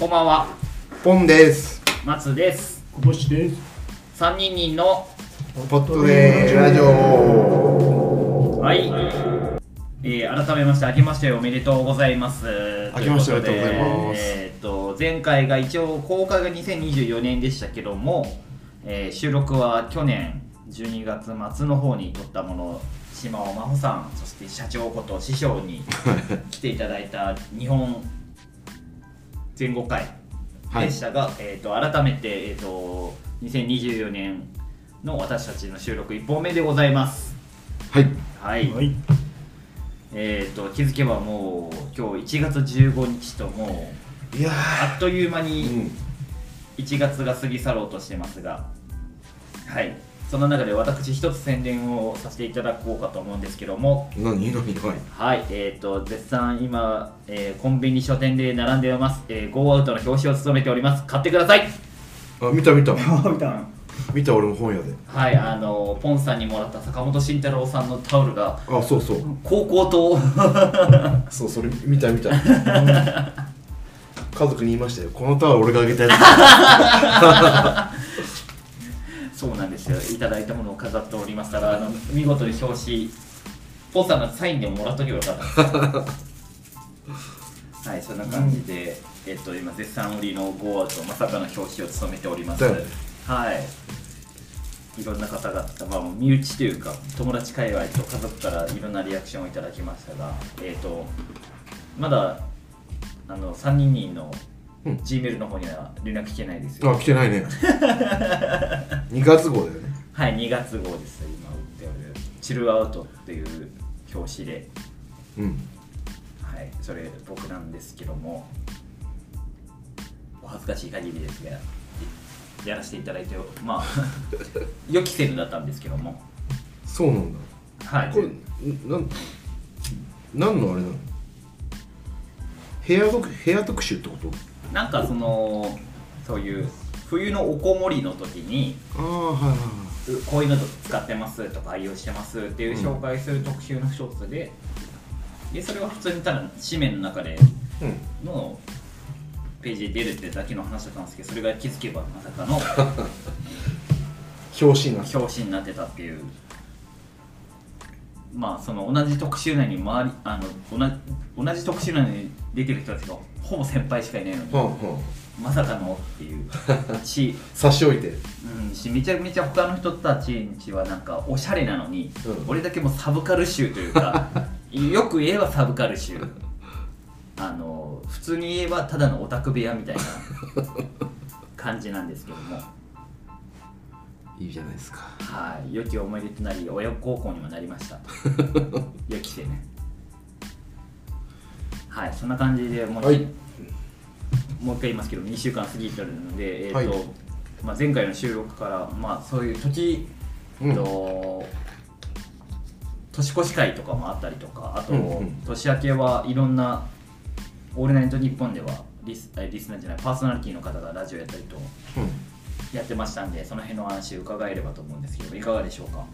こんばんは、ポンです。松です。小星です。三人人の、ポットでラジオ。はい、えー、改めまして、明けましておめでとうございます。明けましておめでとうございますえーっと、前回が一応、公開が2024年でしたけども、えー収録は去年12月末の方に撮ったもの、島尾真帆さん、そして社長こと師匠に来ていただいた日本全5回はいでしたが、えー、と改めて、えー、と2024年の私たちの収録1本目でございます。はい。はい、はい。えー、と気づけばもう今日1月15日ともういやあっという間にん。1月が過ぎ去ろうとしてますが、はい、その中で私一つ宣伝をさせていただこうかと思うんですけども、何何はい。はい、えー、と絶賛今、えーコンビニ書店で並んでおります、えー、ゴーアウトの表紙を務めております買ってくださいあ、見た見た。あ、見た。見た俺も本屋で。はい、あのポンさんにもらった坂本慎太郎さんのタオルがあ、そうそう。高校と そう、それ見た見た。家族に言いましたよ。このタワー俺があげたやそうなんですよ。いただいたものを飾っておりますからあの見事に表紙ポンさんのサインでももらっとけばよかった。はいそんな感じで、えっと今絶賛売りのゴーアウトまさかの表紙を務めております。はい。い。ろんな方々、まあ、身内というか友達界隈と家族からいろんなリアクションをいただきましたがえっ、とまだあの3人人のうん G メールの方には連絡来てないですよつ。あ、来てないね。2月号だよね。はい、2月号です、今売っておる。チルアウトっていう表紙で、うん。はい、それ僕なんですけども、お恥ずかしい限りですが、やらせていただいて、まあ、予期せぬだったんですけども、そうなんだ。はい、これ、なん、何のあれなの？部屋特部屋特集ってこと？なんかその、そういう冬のおこもりの時に。こういうの使ってますとか愛用してますっていう紹介する特集の一つで、でそれは普通にただ紙面の中でうん。のページで出るってだけの話だったんですけどそれが気づけばまさかの 表紙になって表紙になってたっていうまあその同じ特集内に周りあの同じ同じ特集内に出てる人たちがほぼ先輩しかいないのに、はんはん。まさかのっていう。し,、差し置いて。うん、しめちゃめちゃ他の人たちんちはなんかおしゃれなのに、うん。俺だけもうサブカル集というか よく言えばサブカル集あの普通に言えばただのオタク部屋みたいな 感じなんですけども。いいじゃないですか。はい。良き思い出となり親孝行にもなりました。予期せねはいそんな感じでもう,、はい。もう一回言いますけど2週間過ぎてるので、えーとはい。まあ、前回の収録から、まあ、そういう時うん。と年越し会とかもあったりとかあと、うんうん。年明けはいろんな「オールナイトニッポン」ではリスえリスナーじゃないパーソナリティの方がラジオやったりとうん。やってましたんでその辺の話伺えればと思うんですけどいかがでしょうか？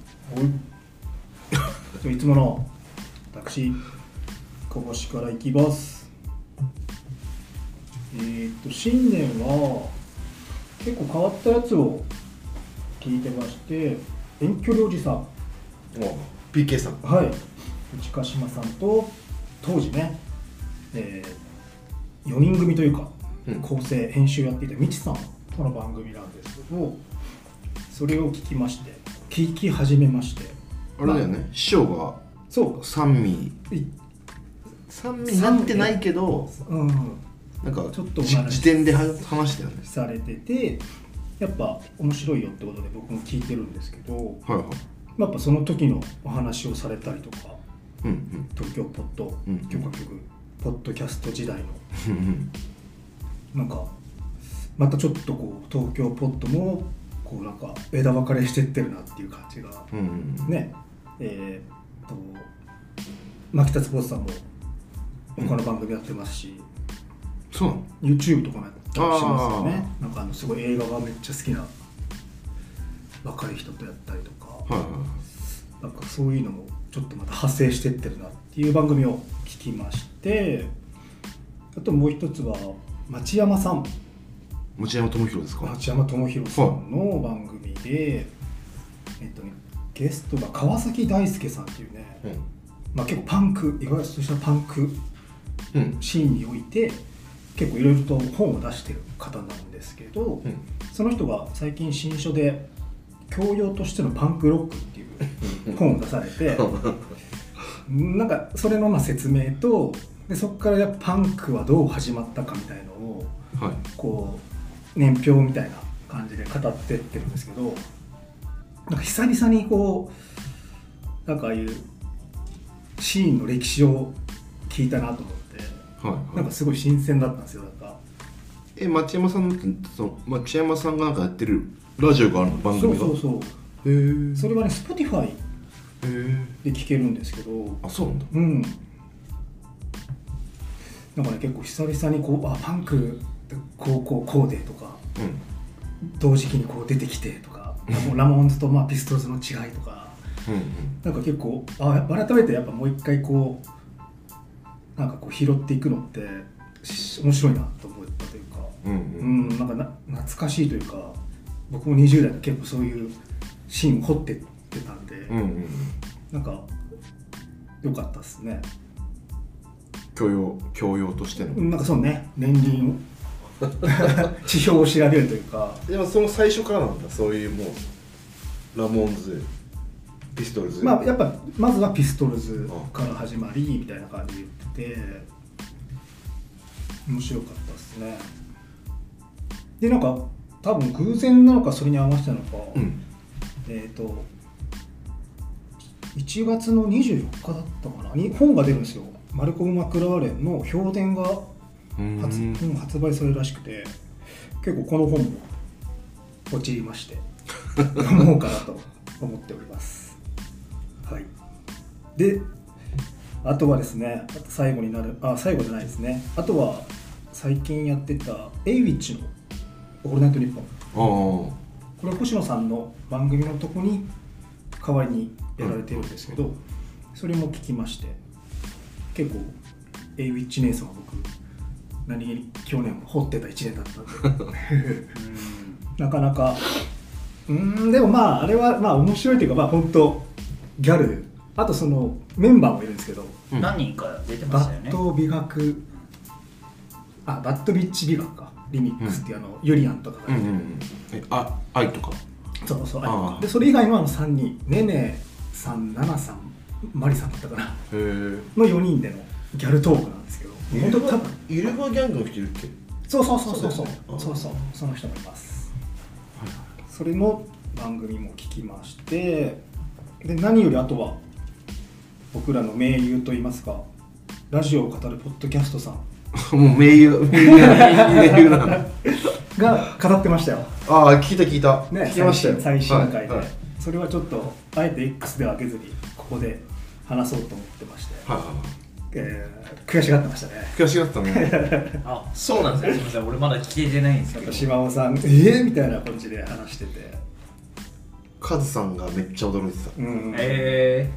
じゃあいつもの私小星からいきます。えー、っと新年は結構変わったやつを聞いてまして遠距離おじさん。もう PK さん。はい。内鹿島さんと当時ね、え4人組というか、うん。構成編集やっていたみちさんとの番組なんですけどそれを聞きまして聞き始めまして。あれだよね師匠がそ三味三味になってないけどうん。なんかちょっと時点では話したよね。されててやっぱ面白いよってことで僕も聞いてるんですけどはいはい。やっぱその時のお話をされたりとかうんうん。東京ポッドうん許可局ポッドキャスト時代の。なんかまたちょっとこう東京ポッドもこうなんか枝分かれしてってるなっていう感じが。うんうんね。えーっと牧田スポーツさんも他の番組やってますし、そうなの？YouTube とかもやったりしますよね。あなんかあのすごい映画がめっちゃ好きな若い人とやったりとか、はいはいなんかそういうのもちょっとまた派生してってるなっていう番組を聞きまして。あともう一つは町山さん。持山智弘ですか？町山智弘さんの番組で、えっとねゲストが川崎大輔さんっていうね、うんまあ、結構パンク意外としたパンクうんシーンにおいて結構いろいろと本を出してる方なんですけど、うん。その人が最近新書で「教養としてのパンクロック」っていう 本を出されてなんかそれのまあ説明とでそこからやっぱパンクはどう始まったかみたいのをはい。こう年表みたいな感じで語ってってるんですけどなんか久々にこうなんかああいうシーンの歴史を聞いたなと思ってはいなんかすごい新鮮だったんですよなんか。え町山さんってその町山さんがなんかやってるラジオがあるの番組が？そうそうそう。へえそれはね Spotify へえで聞けるんですけど。あそうなんだ。うん。なんかね結構久々にこうあパンクこうこうこうでとかうん。同時期にこう出てきてとかラモラモンズとまあピストルズの違いとか。うん。なんか結構あ改めてやっぱもう一回こうなんかこう拾っていくのってし面白いなと思ったというか。うんううんんなんかな懐かしいというか僕も20代で結構そういうシーンを掘ってってたんで、うんうんなんか良かったですね。教養教養としての。なんかそうね。年輪を。地表を調べるというか。でもその最初からなんだ。そういうもうラモーンズピストルズ。まあやっぱまずはピストルズから始まりみたいな感じてて面白かったですね。でなんか多分偶然なのかそれに合わせたのか、うん。えっ、と1月の24日だったかな。に本が出るんですよ。マルコム・マクラーレンの評伝がうん。発,、本発売されるらしくて結構この本もポチりまして 読もうかなと思っております。はい。であとはですねあと最後になるあ最後じゃないですね。あとは最近やってた「エイウィッチのオールナイトニッポン」あこれは星野さんの番組のとこに代わりにやられてるんですけど、それも聞きまして結構エイウィッチ姉さんは僕何気に去年掘ってた1年だったんで。なかなかうーんでもまああれはまあ面白いというかまあ本当ギャルあとそのメンバーもいるんですけどうん。何人か出てましたよね。バッド美学あバッドビッチ美学か。リミックスっていうあの、ユリアンとかがうんうんう出てる、ん。えあ愛とか？そうそうあー。あでそれ以外のあの3人。ねねさんななさんマリさんだったかな。の4人でのギャルトークなんですけど。本当多分イルバギャングの人いるっけ？そうそうそうそうそう。そうそうその人もいます。はい。それの番組も聞きまして。で何よりあとは僕らの盟友といいますかラジオを語るポッドキャストさん。もう名優名優名優なの。が語ってましたよ、ああ聞いた聞いた、ね、聞きましたよ。最新回で、はいはい。それはちょっとあえて X では開けずにここで話そうと思ってまして、はいはいえー悔しがってましたね。悔しがったね。あそうなんですよ。すみません。俺まだ聞けてないんですけど。島尾さん「えー?」みたいな感じで話してて、カズさんがめっちゃ驚いてた。うん。え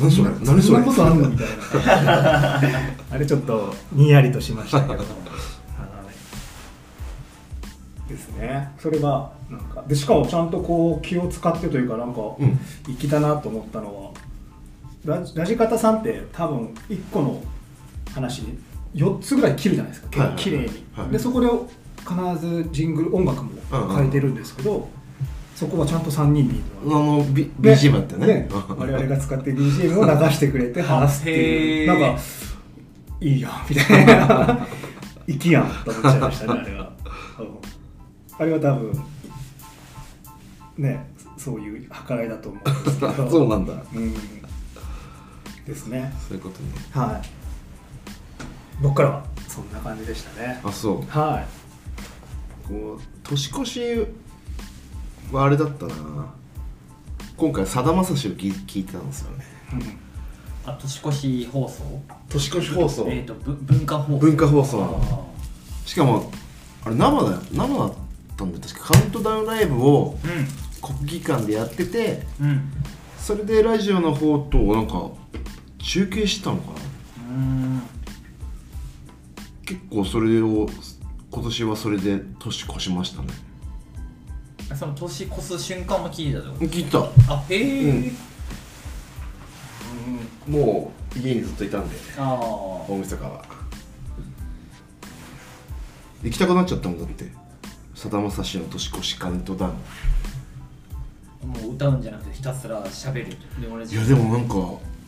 何それ？何そんなことあんのみたいな。あれちょっとにやりとしましたけど。はい。ですね。それがなんかでしかもちゃんとこう気を使ってというかなんかうん。粋だなと思ったのはラジラジカタさんって多分1個の話に4つぐらい切るじゃないですか。結構綺麗に、はい。でそこで必ずジングル音楽も変えてるんですけど、そこはちゃんと3人でいるの？あの、BGM だったよね我々が使ってる BGM を流してくれて話すっていう。なんかいいやんみたいな。粋やんと思っちゃいましたねあれは。うん。あれは多分ねそういう計らいだと思うんですけど。そうなんだ。うん。ですね。そういうことね。はい。僕からはそんな感じでしたね。あそう。はこう年越しはあれだったな。今回さだまさしを聞い聞いてたんですよね。い、うん。あ年越し放送？年越し放送。えっ、とぶ文化放送。文化放送。あしかもあれ生だよ生だったんで確かカウントダウンライブをー国技館でやっててうんうん。それでラジオの方となんか中継してたのかな？うん。結構それを今年はそれで年越しましたねその年越す瞬間も聞いたってこと聞いた。あへえ、うん。もう家にずっといたんであ大晦日は。行きたくなっちゃったもんだって。さだまさしの年越しカウントダウン。あもう歌うんじゃなくてひたすら喋る。いやでもなんか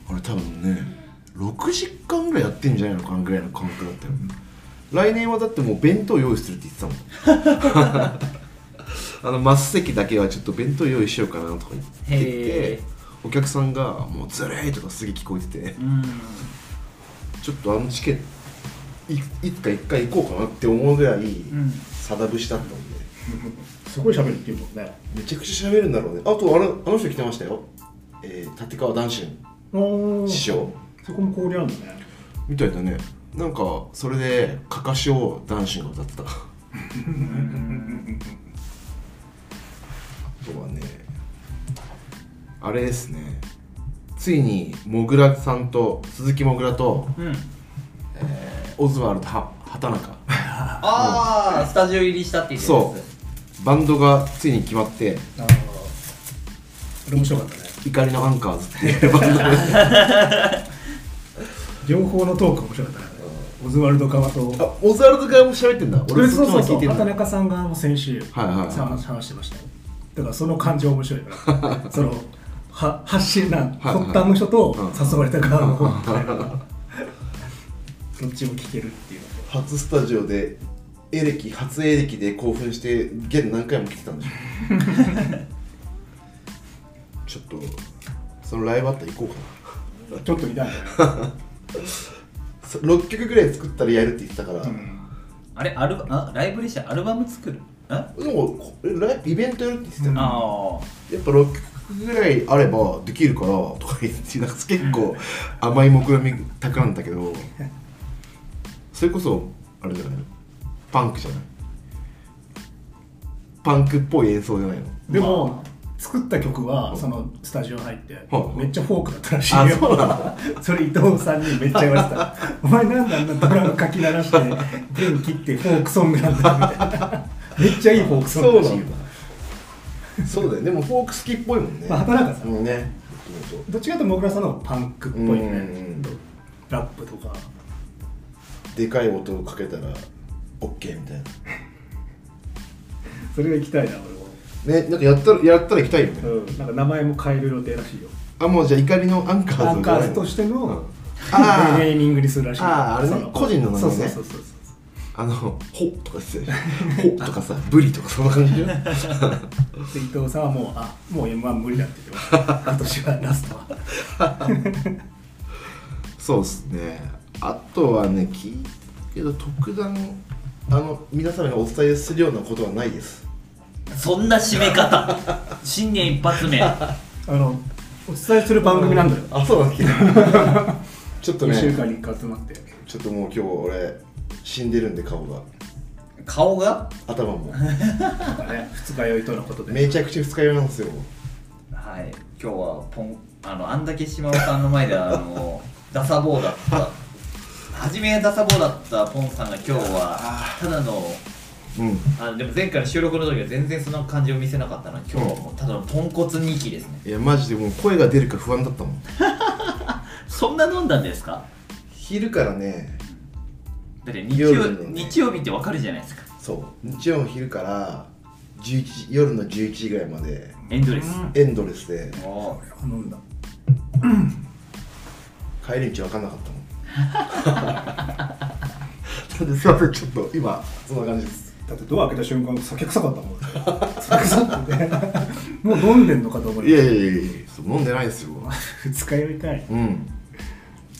あれ多分ね6時間ぐらいやってんじゃないのかなぐらいの感覚だったよ。来年はだってもう弁当用意するって言ってたもん あの末席だけはちょっと弁当用意しようかなとか言ってへてーお客さんがもうずれーとかすげえ聞こえててうん。ちょっとあのチケットいいつか一回行こうかなって思うぐらいうん。さだ節だったんで、すごい喋るっていうもんね。めちゃくちゃ喋るんだろうね。あとあれあの人来てましたよ、えー、立川談春。師匠。そこも交流あるんだね。みたいだね。なんかそれでかかしを男子が歌ってた。あ とはねあれですね。ついにもぐらさんと鈴木もぐらと、うん。えーオズワルドは畑中。ああ、スタジオ入りしたって言ってそう。バンドがついに決まってああこれ面白かったね。怒りのアンカーズっていう バンドで。両方のトーク面白かったね。オズワルド側と。あオズワルド側も喋ってんだ。俺そうそうそうも聞いてる畑中さん側も先週はいはいはい。さ話してましたよだからその感情面白いから そのは発信なはい発端の人とうん誘われた側の。方みたい などっちも聞けるっていう。初スタジオでエレキ初エレキで興奮してゲン何回も来てたんでしょ ちょっとそのライブあったら行こうかちょっと見たいね、なそ6曲ぐらい作ったらやるって言ってたから、うん。あれアルバあライブでしたアルバム作る？でもこライブイベントやるって言ってたよ、うんあやっぱ6曲ぐらいあればできるからとか言ってなんか結構甘い目論みたくなんだけどそれこそあれじゃないパンクじゃない？パンクっぽい演奏じゃないの？でも、作った曲はそのスタジオ入って、はいめっちゃフォークだったらしいあよ それ伊藤さんにめっちゃ言われてた「お前なんであんなドラムかき鳴らして 電気ってフォークソングなんだ」みたいなめっちゃいいフォークソングらしそうだ。よ。でもフォーク好きっぽいもんね。まあ畑中さんうんね。どっちかというともぐらさんのパンクっぽいよね。うん。うんうんラップとか。でかい音をかけたら OK みたいな。それが行きたいなねなんかやったらやったら行きたいよね、俺も、うん、なんか名前も変える予定らしいよ。あもうじゃあ怒りのアンカーズアンカーズとししての、あー。ネーミングにするらしいよ。あーあれね。個人の名前ね。そうそうそうそうあの「ほ」とか言ってたよ。ほ」とかさ「ブリ」とかそんな感じでで伊藤さんはもうあもう M1 無理だって言ってました今年はラストは。そうっすね。あとはね聞いたけど特段あの皆様にお伝えするようなことはないです。あそんな締め方。新年一発目。あのお伝えする番組なんだよ。あそうなんだ。っ けちょっと2週ね間に1回集まって。ちょっともう今日俺死んでるんで顔が。顔が？頭も。なんかね二日酔いとのことで。めちゃくちゃ二日酔いなんですよ。はい。今日はポンあのあんだけ島尾さんの前であの ダサ坊だった。初めはダサ坊だったポンさんが今日はただのうん。あでも前回の収録の時は全然その感じを見せなかったのに今日はもうただの豚骨2期ですね。いやマジでもう声が出るか不安だったもん。そんな飲んだんですか？昼からねだって日曜夜の。ね日曜日ってわかるじゃないですか。そう。日曜の昼から11時夜の11時ぐらいまで。エンドレス、エンドレスで。おー。飲んだ。帰り道分かんなかったもん。なんですいませんちょっと今そんな感じです。だってドア開けた瞬間酒臭かったもん。酒臭くて もう飲んでんのかと思ういやいやいやいやそう飲んでないですよ 二日酔いかい。うん。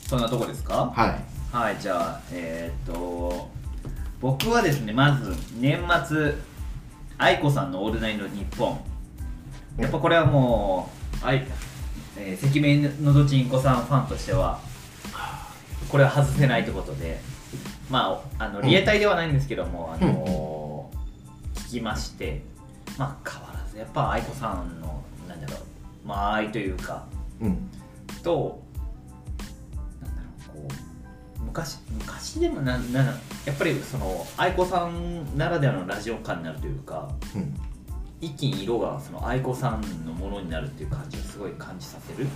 そんなとこですか？はいはいじゃあえーっと僕はですねまず年末愛子さんの「オールナイトニッポン」やっぱこれはもうあい、えー、赤面のどちんこさんファンとしてはこれは外せないということでまああのうん。リエタイではないんですけども、あのー聞きましてまあ変わらずやっぱ愛子さんのなんだろうまあ愛というかうん。と昔昔でもななやっぱりその愛子さんならではのラジオ感になるというかうん。一気に色がその愛子さんのものになるっていう感じをすごい感じさせる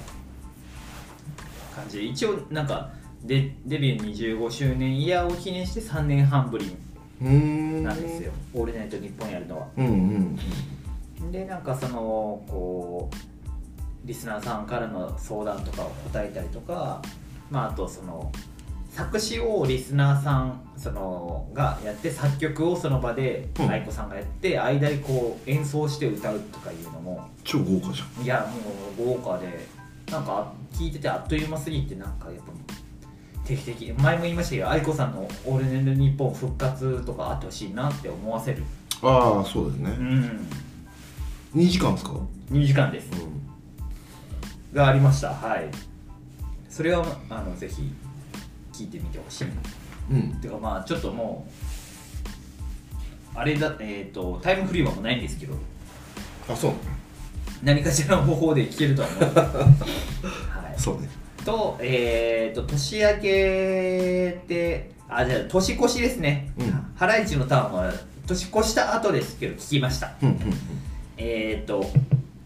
感じで一応なんかデデビュー25周年イヤーを記念して3年半ぶりなんですよ「オールナイトニッポン」やるのは。うんうん。でなんかそのこうリスナーさんからの相談とかを答えたりとか、まあ、あとその作詞をリスナーさんそのがやって作曲をその場でうん。愛子さんがやって間にこう演奏して歌うとかいうのも超豪華じゃん。いやもう豪華でなんか聞いててあっという間すぎてなんかやっぱ定期的前も言いましたけど愛子さんの「オールネルニッポン」復活とかあってほしいなって思わせる。ああそうですね。うん。2時間ですか？2時間です。うがありました。はい。それはあのぜひ聞いてみてほしい。んうん。てかまあちょっともうあれだえっ、とタイムフリーはもうないんですけど。あそう。何かしらの方法で聞けるとは思う はい、そうね。とえっ、と年明けってあじゃあ年越しですね、うん。ハライチのターンは年越した後ですけど聞きました。うんうんえっ、と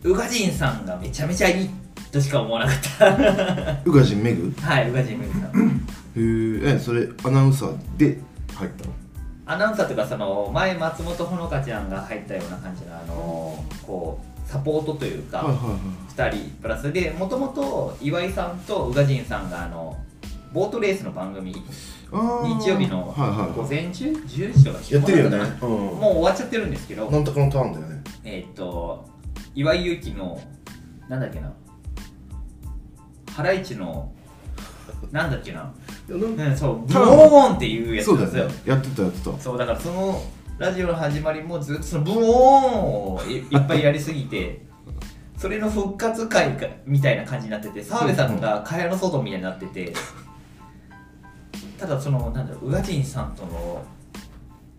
宇賀神さんがめちゃめちゃいいとしか思わなかった。うん宇賀神メグはい宇賀神めぐさんへええそれアナウンサーで入ったの？アナウンサーというかその前松本穂香ちゃんが入ったような感じのあのこうサポートというか、はいはいはい2人プラスでもともと岩井さんと宇賀神さんがあのボートレースの番組日曜日のはいはい午前中？10時とかやってるよね。もう終わっちゃってるんですけどなんとかのターンだよね。えーっと岩井勇気のなんだっけな？ハライチのなんだっけな、うん、そう。ブオーンっていうやつなんですよ。やってたやってた。そうだからそのラジオの始まりもずっとそのブオーンをいいっぱいやりすぎて それの復活会かみたいな感じになってて澤部さんが蚊帳の外みたいになっててただそのなんだろう宇賀神さんとの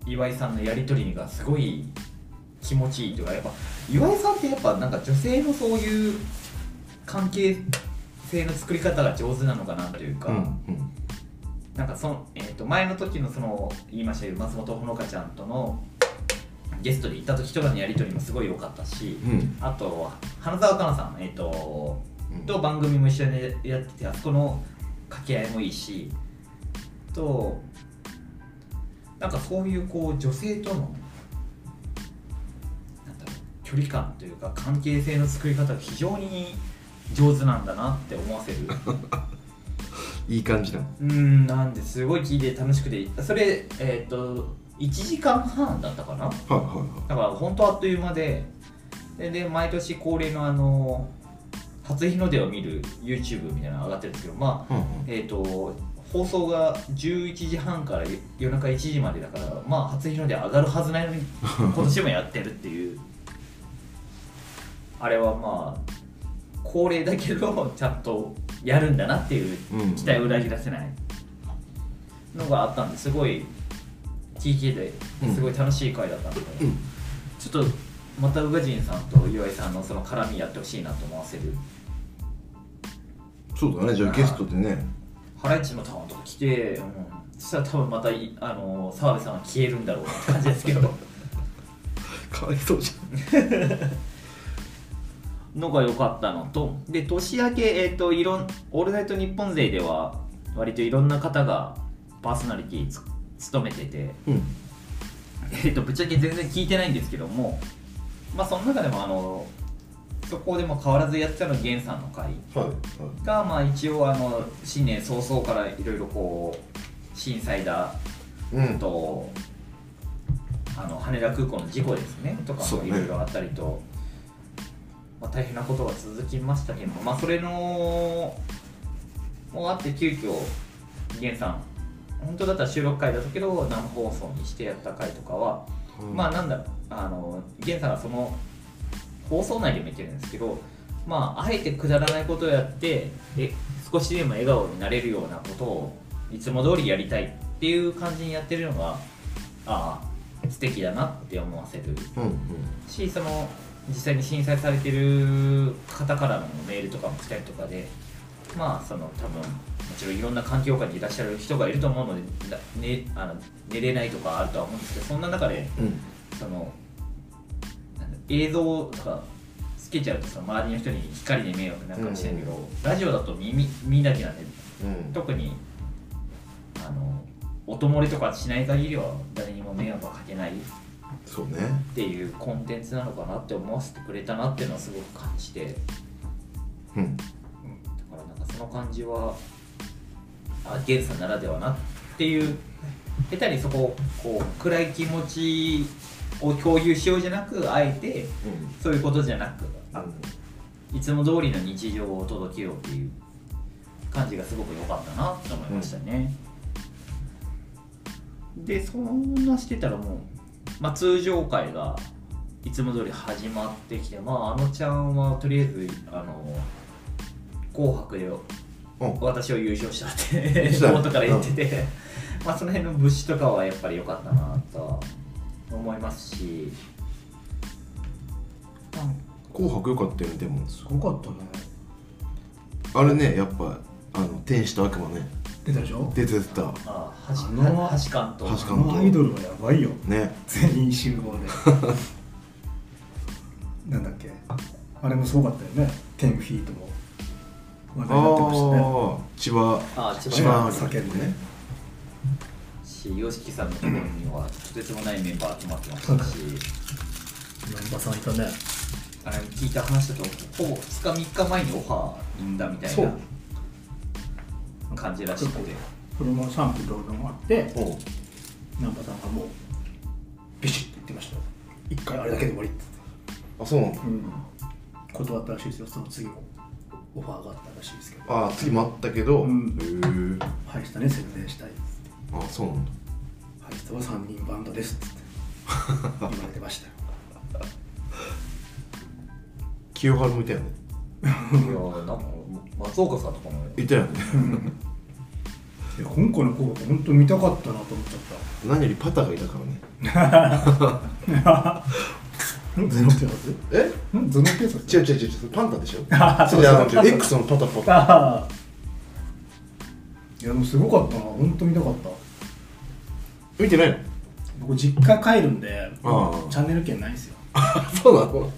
岩井さんのやり取りがすごい気持ちいいというかやっぱ岩井さんってやっぱなんか女性のそういう関係性の作り方が上手なのかなというか、うんうん。なんかその、えー、と前の時のその言いましたけど松本穂香ちゃんとのゲストで行った時とかのやり取りもすごい良かったし、うん。あと花澤香菜さん、えーとうん。と番組も一緒にやっててあそこの掛け合いもいいしとなんかそういうこう女性との距離感というか関係性の作り方が非常に上手なんだなって思わせる。いい感じだ。うんなんですごい聞いて楽しくて。それえっ、と1時間半だったかな？はいはいはだから本当あっという間で。でで毎年恒例のあの初日の出を見る YouTube みたいなのが上がってるんですけどまあいうんうん。えっ、と放送が11時半から夜中1時までだからまあ初日の出上がるはずないのに今年もやってるっていう。あれはまあ恒例だけど ちゃんとやるんだなっていううん。期待を裏切らせない。のがあったんですごい聞いててすごい楽しい回だったので、うん。ちょっとまた宇賀神さんと岩井さんのその絡みやってほしいなと思わせる。そうだねじゃあゲストでね。ハライチのタワーとか来て、うん、そしたら多分またいあの澤部さんは消えるんだろうなって感じですけど。かわいそうじ のが良かったのと。で年明け、えーといろん「オールナイトニッポン勢」では割といろんな方がパーソナリティつ務めてて、うん。えー、とぶっちゃけ全然聞いてないんですけどもまあその中でもあのそこでも変わらずやってたのが源さんの回が、まあ、一応あの新年早々からいろいろこう震災だうん。とあの羽田空港の事故ですねとかもいろいろあったりと、まあ、大変なことが続きましたけども、まあ、それのもあって急遽源さん本当だったら収録回だったけど生放送にしてやった回とかは、まあなんだろうあの源さんがその放送内でも言ってるんですけどまああえてくだらないことをやってえ少しでも笑顔になれるようなことをいつも通りやりたいっていう感じにやってるのがああ素敵だなって思わせる。うんうん。しその実際に震災されてる方からのメールとかも来たりとかでまあその多分ちろんいろんな環境下にいらっしゃる人がいると思うので、なね、あの寝れないとかあるとは思うんですけどそんな中でうん。その映像とかつけちゃうとその周りの人に光で迷惑になるかもしれないけど、ラジオだと耳耳だけなんでうん。特にあの音漏れとかしない限りは誰にも迷惑はかけない。っそうね。ていうコンテンツなのかなって思わせてくれたなっていうのはすごく感じて。うん。だからなんかその感じはあゲンさんならではなっていう下手にそこをこう暗い気持ちを共有しようじゃなくあえてそういうことじゃなくあいつも通りの日常を届けようっていう感じがすごく良かったなと思いましたね、でそんなしてたらもう、まあ、通常回がいつも通り始まってきてまああのちゃんはとりあえずあの「紅白」でうん。私を優勝したってそうだ妹から言ってて、まあその辺の物資とかはやっぱり良かったなとは思いますし。紅白良かったよねでも。すごかったね。あれねやっぱあの天使と悪魔ね出たでしょ？出てた。ああ橋あの橋監とあ橋監のアイドルはやばいよ。ね。全員集合で。なんだっけ？あれもすごかったよね。10フィートも。話題になってましたね。千葉。あ千千葉。葉叫んでね。し YOSHIKI さんのところにはとてつもないメンバー集まってましたし。南波さんいたねあれ聞いた話だとほぼ2日3日前にオファーいんだみたいそう。な感じらしくて。これも賛否両論あっておう。南波さんがもうビシッて言ってました。よ一回あれだけで終わりってあそうなんだ言って、断ったらしいですよ。その次もオファーがあったらしいですけど。ああ次もあったけど、うん。へえハイスタね宣伝したいっつって。あそうなんだ。ハイスタは3人バンドですっつって。言われてましたよ。清原もいたよね。いやなんか松岡さんとかも。いたよねいや今回の紅白本当見たかったなと思っちゃっ何よりパタがいたからね。ゼノペアス？え？ん？ゼノペアス？違う違う違う。パンタでしょ。あそうそう。X のパタパタ。いやでもすごかったな。本当見たかった。見てないの？僕実家帰るんでチャンネル権ないんですよ。そうなの？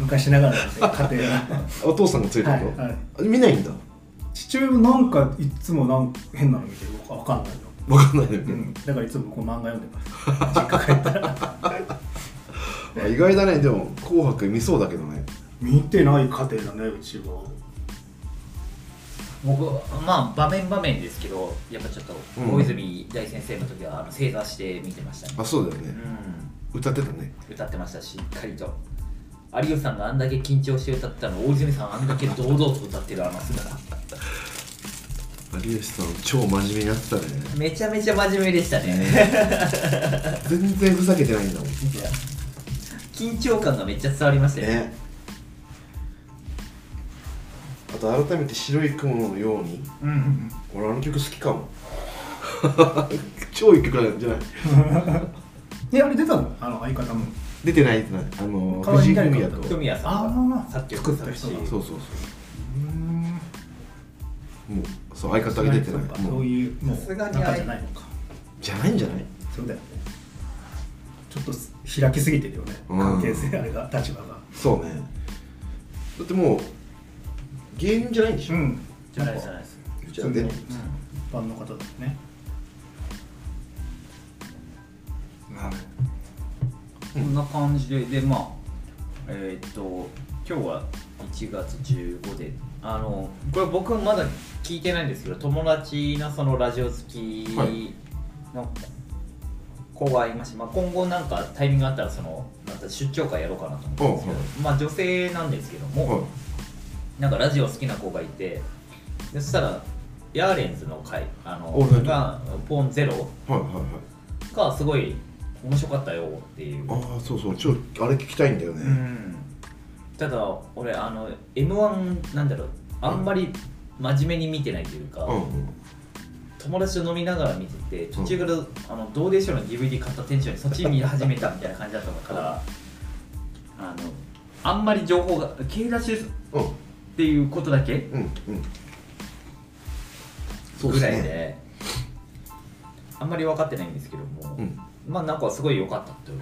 昔ながらなんで家庭が。お父さんがついてるの、はいはい。あ見ないんだ父親もなんかいつもなんか変なの見てるわかんないの。わかんないよね、うん、だからいつもこう漫画読んでます。実家帰ったら。あ意外だね。でも「紅白」見そうだけどね。見てない家庭だねうちは。僕まあ場面場面ですけどやっぱちょっとうん。大泉大先生の時はあの正座して見てましたね。あそうだよね。う歌ってたね。ん歌ってましたしっかりと。有吉さんがあんだけ緊張して歌ったの大泉さんあんだけ堂々と歌ってるあの姿有吉さん超真面目にやってたね。めちゃめちゃ真面目でしたね。全然ふざけてないんだもん。緊張感がめっちゃ伝わりましたよ。ね。ねあと改めて白い雲のようにうん俺あの曲好きかも。超いい曲なんじゃない。えあれ出たの？あの相方も。出てない出てないあの藤井フミヤと。フミヤさんあがー。作曲作った人そうそうそうう。ん。もうそう相方が出てない。そうかもそうういうもうさすがに仲じゃないのか。じゃないんじゃない？そうだよね。ちょっと開きすぎてるよね。うん。関係性あれが立場が。そうね。だってもう芸人じゃないんでしょ、ん。じゃないじゃないです。じゃあ出ない。一般の方だよね。こんな感じででまあえーっと今日は1月15であのこれ僕はまだ聞いてないんですけど友達のそのラジオ好きはい。の子がいまして、まあ、今後なんかタイミングがあったらそのまた出張会やろうかなと思ってるんですけど、はまあ女性なんですけども、はい。なんかラジオ好きな子がいてでそしたらヤーレンズの回あのがポンゼロがすごい面白かったよっていう。ああそうそう。ちょあれ聞きたいんだよね、うんただ俺あの m 1なんだろうあんまり真面目に見てないというか、うんうん。友達と飲みながら見てて途中から、あのどうでしょうの DVD 買ったテンションにそっち見始めたみたいな感じだったからあのあんまり情報がダッシュっうん。ていうことだけうんうん。ぐらいであんまり分かってないんですけども、うん。まあなんかすごい良かったと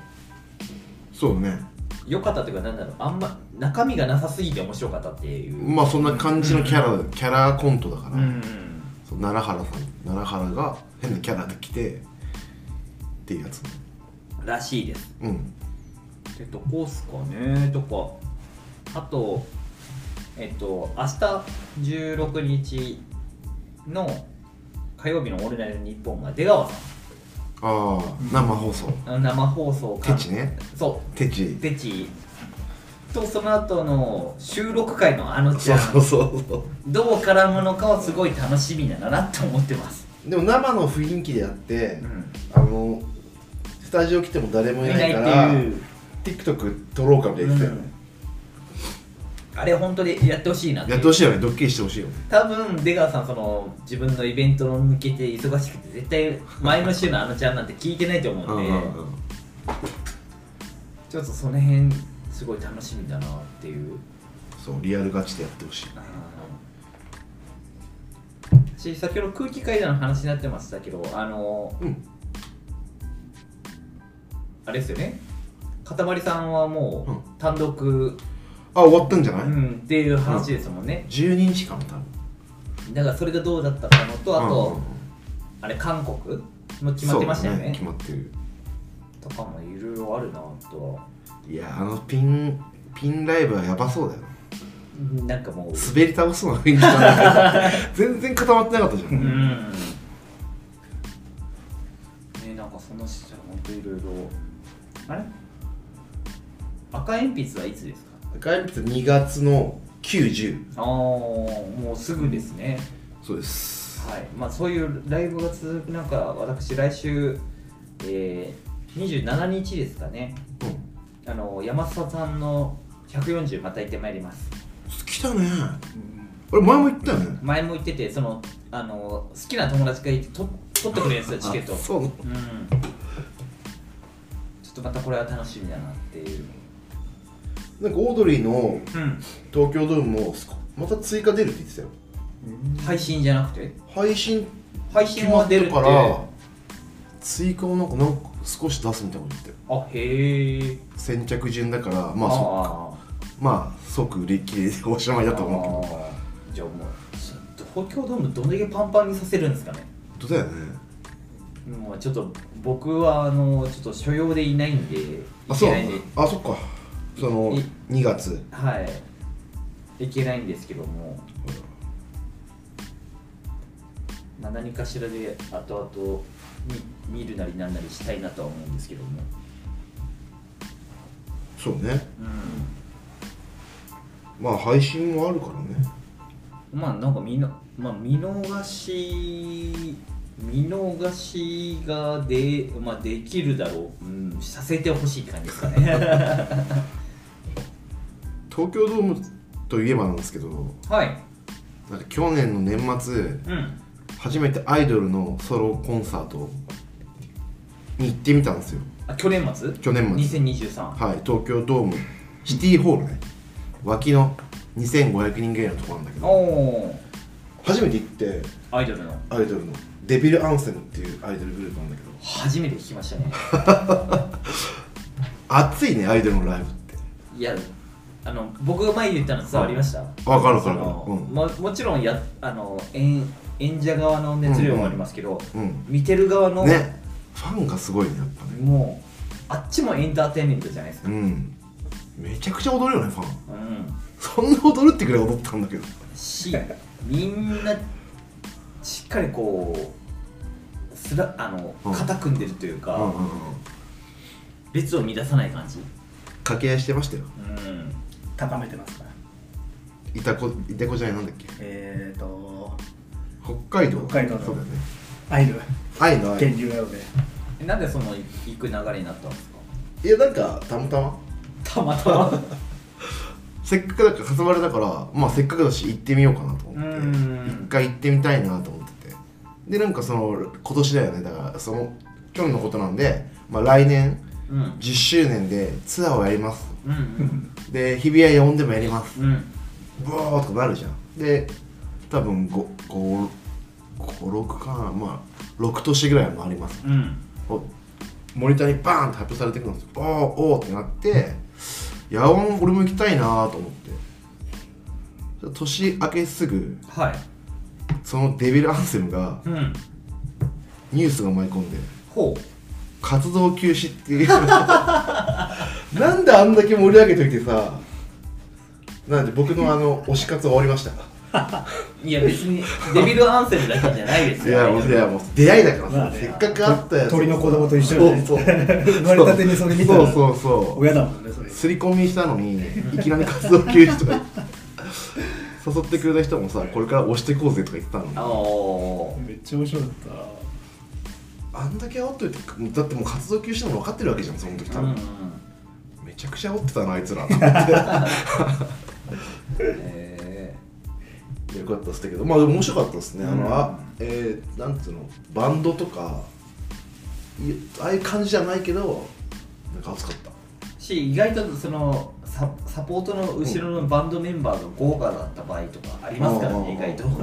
そうね。良かったというかなんだろうあんま中身がなさすぎて面白かったっていう、まあそんな感じのキャラ、キャラコントだから、うんそう奈良原さん奈良原が変なキャラで来てっていうやつ。らしいです。うん。でどこっすかね。とかあとえっと明日16日の火曜日の「オールナイトニッポン」が出川さああ生放送。ん生放送テチね。そう。テチ。テチとその後の収録回のあのちゃんそうそうそどう絡むのかはすごい楽しみだなって思ってます、うでも生の雰囲気でやってうん、あのスタジオ来ても誰もいないから TikTok 撮ろうかみたいな言ってたよね、あれ本当にやってほしいなやってほしいよね。ドッキリしてほしいよね。多分出川さんその自分のイベントに向けて忙しくて絶対前の週のあのちゃんなんて聞いてないと思うんで、うんうんうん。ちょっとその辺すごい楽しみだなっていう。そうリアルガチでやってほしい。し先ほど空気階段の話になってましたけどあのうん。あれですよね。かたまりさんはもうん。う単独、あ終わったんじゃない、うん、っていう話ですもんね、12日かな多分。だからそれがどうだったかのとあと、うんうんうん。あれ韓国？も決まってましたよね。そう決まってる。とかもいろいろあるなとはいやあのピンピンライブはやばそうだよ。なんかもう。滑り倒すのが雰囲気だな 全然固まってなかったじゃん、うん。ねなんかそのし本当いろいろあれ？赤鉛筆はいつですか？赤鉛筆2月の90ああもうすぐですね、そうです。はい。まあそういうライブが続く中私来週、えー、27日ですかね。うんあの山里さんの140また行ってまいります。来たね。俺前も言ったよね。前も言っててそのあの好きな友達がいてと取ってくれるんですよチケット。あそう。うん。ちょっとまたこれは楽しみだなっていう。なんかオードリーのうん。東京ドームもすこまた追加出るって言ってたよ。配信じゃなくて？配信配信は出るって。決まったから追加をなんかなんか少し出すみたいなこと言ってたよあへえ先着順だからまあそあまあ即売り切れでおしまいだと思うけど。じゃあもう東京ドームどんだけパンパンにさせるんですかね。本当だよね。もうちょっと僕はあのちょっと所用でいないんであそう。いけないんで。あそっか。そのい2月。はい。いけないんですけども、まあ、何かしらで後々見見るなりなんなりしたいなとは思うんですけども。そうね。うまあ配信もあるからね。んまあなんかみんな、まあ、見逃し見逃しがで,、まあ、できるだろう、うん、させてほしい感じですかね。東京ドームといえばなんですけど。はい。なんか去年の年末うん初めてアイドルのソロコンサートに行ってみたんですよ。あ去年末？去年末。2023はい東京ドーム。シティホールね。脇の2500人ぐらいのとこなんだけおど。お初めて行ってアイドルの。アイドルの。デビルアンセムっていうアイドルグループなんだけど。初めて聞きましたね。熱いねアイドルのライブって。いやあの僕が前に言ったの伝わりました？わかるわかる。そのうん。ももちろんやあの演演者側の熱量もありますけど、うん見てる側の、ね。ファンがすごいねやっぱね。もうあっちもエンターテインメントじゃないですか、うん。めちゃくちゃ踊るよねファン。うん、そんな踊るってくらい踊ったんだけど。しみんなしっかりこうすらあのうん。肩組んでるというか、うんうんうん。列を乱さない感じ、掛け合いしてましたよ。うん、高めてますから。いたこいたこじゃないなんだっけ？えーと北海道。北海道の。そうだよね。愛の愛の愛。源流なので。えなんでその行く流れになったんですか？いやなんかたまたま。たまたま？せっかくだから誘われたからまあせっかくだし行ってみようかなと思って。うん。一回行ってみたいなと思ってて。でなんかその今年だよね。だからその去年のことなんで、まあ、来年うん。10周年でツアーをやります。うんで日比谷呼んでもやります。うんうん。ブワーとかなるじゃん。で多分 5, 5, 56かな。まあ6都市ぐらい回ります。うん。おモニターにバーンって発表されてくるんですよ。おーおーってなって野音俺も行きたいなと思って。年明けすぐはい。そのデビルアンセムがうん。ニュースが舞い込んでほう。活動休止っていう。なんであんだけ盛り上げといてさなんで僕のあの推し活終わりました？いや別にデビルアンセムだけじゃないですよ。いやもういやもう出会いだからさ、まあね。せっかくあったやつ。鳥の子供と一緒だね。そうそう。生まれたてにそれ見たらそうそうそう。親だもんねそれ。刷り込みしたのにいきなり活動休止とか。誘ってくれた人もさこれから押してこうぜとか言ってたのに。あのめっちゃ面白かった。あんだけ煽っといてだってもう活動休止なの分かってるわけじゃんその時多分、うんめちゃくちゃ煽ってたなあいつら。えよかったっすけどまあでも面白かったですね、あうん。のあえー、なんつうのバンドとかいああいう感じじゃないけどなんか熱かった。ーし意外とそのササポートの後ろのバンドメンバーが豪華だった場合とかありますからうん。ね意外と。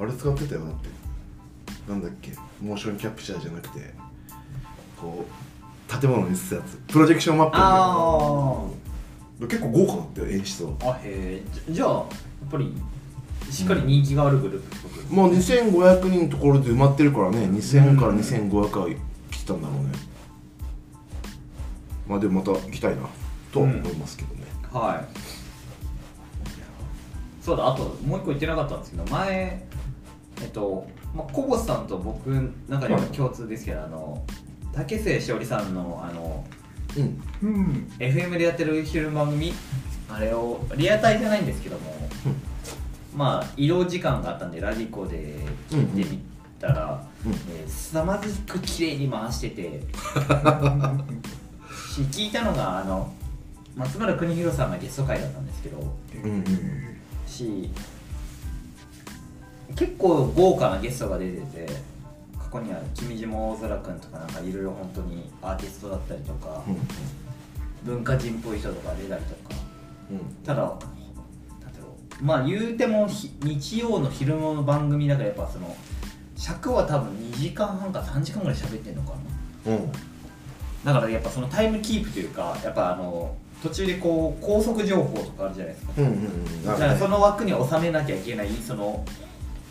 あれ使ってたよだって。なんだっけモーションキャプチャーじゃなくてこう建物に映すやつ。プロジェクションマップみたいなあ結構豪華だったよ演出は。あへえじゃあやっぱりしっかり人気があるグループってこと？ですねもう2500人のところで埋まってるからね。2000から2500は来てたんだろうね。まあでもまた行きたいなとは思いますけどね、はい。そうだあともう一個言ってなかったんですけど前えっと、まあ、コボスさんと僕の中では共通ですけど、あの竹末しおりさんのあのうん。うん、FM でやってる昼番組あれをリアタイじゃないんですけども、まあ移動時間があったんでラジコで聞いてみたら、うんえー凄まじく綺麗に回してて。し聞いたのがあの松村邦弘さんがゲスト会だったんですけどうんうん。し結構豪華なゲストが出てて過去には君島大空くんとかなんかいろいろ本当にアーティストだったりとか、うん文化人っぽい人とか出たりとか。うん。ただまあ言うてもひ日曜の昼の番組だからやっぱその尺は多分2時間半か3時間ぐらい喋ってんのかな。うん。だからやっぱそのタイムキープというかやっぱあの途中でこう高速情報とかあるじゃないですか。うんうんうん。だからその枠に収めなきゃいけないその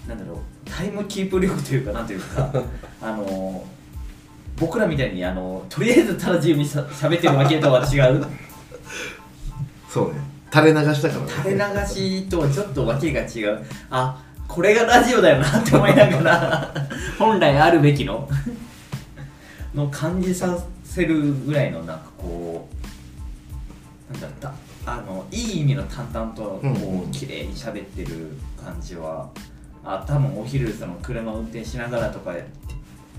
なんだろうタイムキープ力というかなんというか あの僕らみたいにあのとりあえずただ自由にしゃ喋ってるわけとは違う。そうね。垂れ流したからね。垂れ流しとはちょっとわけが違う。あこれがラジオだよなって思いながら 本来あるべきの？の感じさせるぐらいのなんかこうなんだった？あのいい意味の淡々とこうんうんう綺麗に喋ってる感じは、あ多分お昼その車運転しながらとか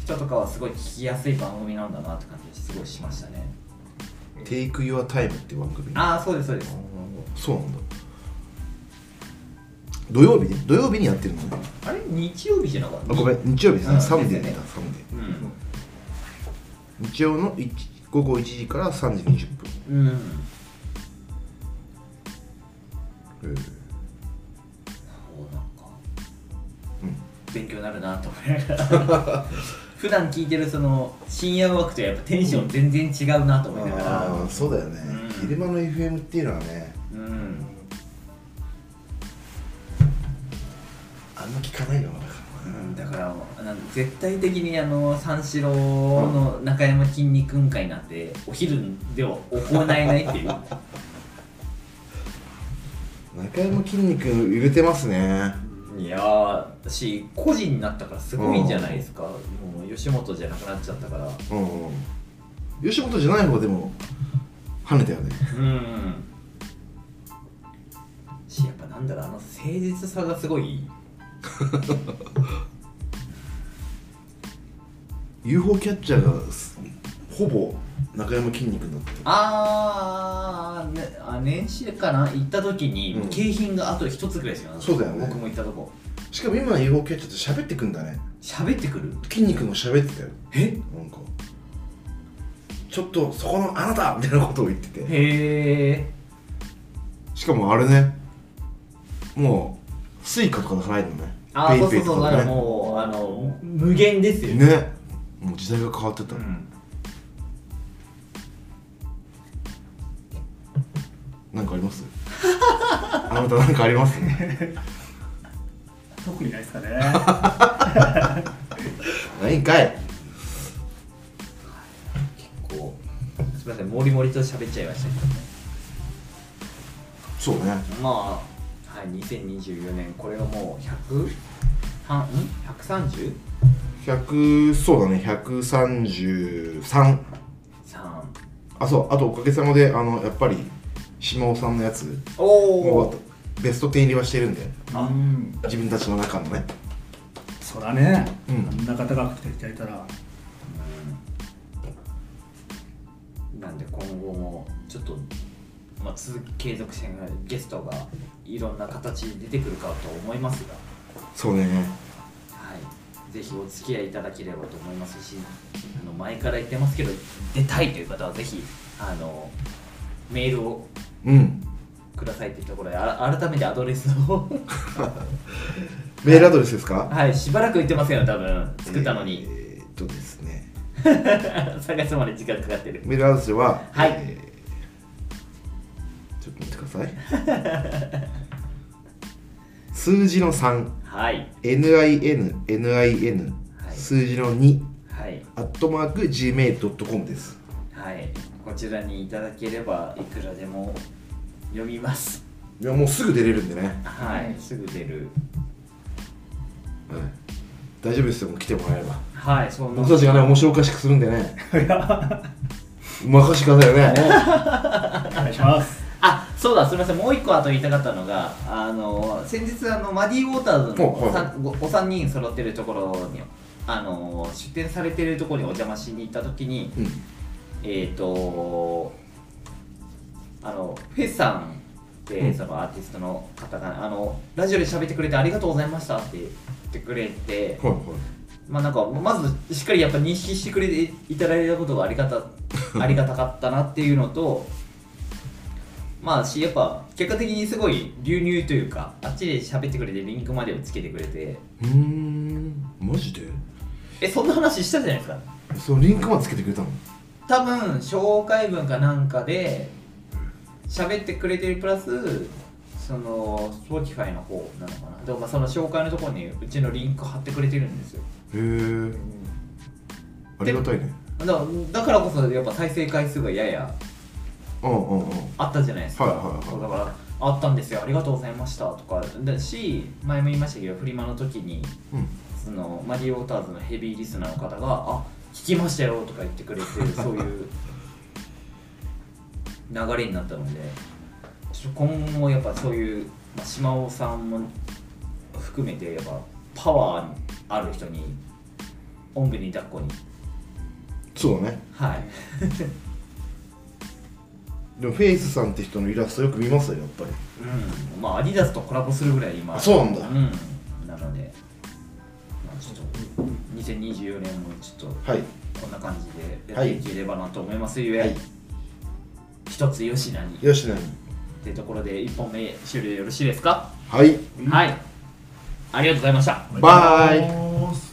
人とかはすごい聞きやすい番組なんだなって感じすごいしましたね。テイクユアタイムって番組ああそうですそうです。そうなんだ。土曜日土曜日にやってるの？ねあれ？日曜日じゃなかった？あごめん日曜日ですね、うん。サムデーだ。サムデうんー。日曜の1午後1時から3時20分。うん、えそ勉強になるなと思いながら。普段聞いてるその深夜枠とやっぱテンション全然違うなと思いながら。ああそうだよね、うん。昼間の FM っていうのはね。うん。あんま聞かないよなだ。かうんだからなん絶対的にあの三四郎の中山筋肉会なんてお昼では行えないっていう。ら 中山筋肉揺れてますねいやー私個人になったからすごいんじゃないですか、もう吉本じゃなくなっちゃったから。うんうん。吉本じゃない方でも跳ねたよね。うん。しやっぱなんだろうあの誠実さがすごい。UFO キャッチャーがすほぼ中山筋肉だったあー、ね、あ年始かな？行った時に、うん。景品があと一つぐらいしかなかったそうだよね。僕も行ったとこ。しかも今の UFO キャッチャーって喋ってくんだね。喋ってくる？筋肉も喋ってたよ。え？なんか。ちょっとそこのあなたみたいなことを言ってて。へえ。しかもあれね。もうスイカとか出さないのね。あーそうそうそうだからもうあの無限ですよ。ねね。もう時代が変わってた、うんなんかあります？あなたなんかあります？特にないですかね。ないんかい。結構。すみませんもりもりと喋っちゃいましたけどね。そうね。まあはい2024年これがもう100半ん？130? 100そうだね。133 3あそう。あとおかげさまであのやっぱり島尾さんのやつ。おもおうベスト10入りはしてるんで。うん。自分たちの中のね。そらね、うん。あんな方が来ていただいたら。なんで今後もちょっと、まあ、続き継続してゲストがいろんな形で出てくるかと思いますが、そうね。はい、ぜひお付き合いいただければと思いますしあの前から言ってますけど出たいという方はぜひあのメールをうん。くださいってところであ改めてアドレスを。メールアドレスですか？はいしばらく言ってますよ多分。作ったのに、えーっとですね。探すまで時間かかってる。メールアドレスははい。えーちょっと待ってください。数字の 3NINNIN、はい、NIN はい。数字の2はい。アットマーク Gmail.com です。はい、こちらにいただければいくらでも読みます。いやもうすぐ出れるんでね、はい、すぐ出る。はい、大丈夫ですよもう来てもらえれば。はい、そんな僕たちがね面白おかしくするんでね。任してくださいよね。お願いします。あ、そうだ、すみません、もう一個あと言いたかったのが、あの先日あのマディウォーターズのおはいお三人揃ってるところに。あの出店されてるところにお邪魔しに行った時に、うんえっ、とあのフェスさんって、うん。そのアーティストの方があのラジオで喋ってくれてありがとうございましたって言ってくれて、はいはい。まあなんかまずしっかりやっぱ認識してくれていただいたことがありがた ありがたかったなっていうのとまあしやっぱ結果的にすごい流入というかあっちで喋ってくれてリンクまでをつけてくれて。うーん。マジで？えそんな話したじゃないですか。そのリンクまでつけてくれたの？多分紹介文かなんかで喋ってくれてるプラスその Spotify の方なのかな。でもまあその紹介のところにうちのリンク貼ってくれてるんですよ。へえありがたいね。だからだからこそやっぱ再生回数がややあったじゃないですか、はいはいはいだからあったんですよ。ありがとうございましたとか。だし前も言いましたけどフリマの時にうん。そのマリオウォーターズのヘビーリスナーの方が「あ聞きましたよ」とか言ってくれて そういう流れになったので今後やっぱそういう、まあ、島尾さんも含めてやっぱパワーある人におんぶに抱っこに。そうだね。はい。でもフェイスさんって人のイラストよく見ますよやっぱり。うん。まあアディダスとコラボするぐらい今。あそうなんだ。うん。なので、2024年もちょっとはい。こんな感じでやっていければなと思いますゆえ、はい。一つよしなに。っよしなに。てところで1本目終了よろしいですか、はい。はい。ありがとうございました。バイ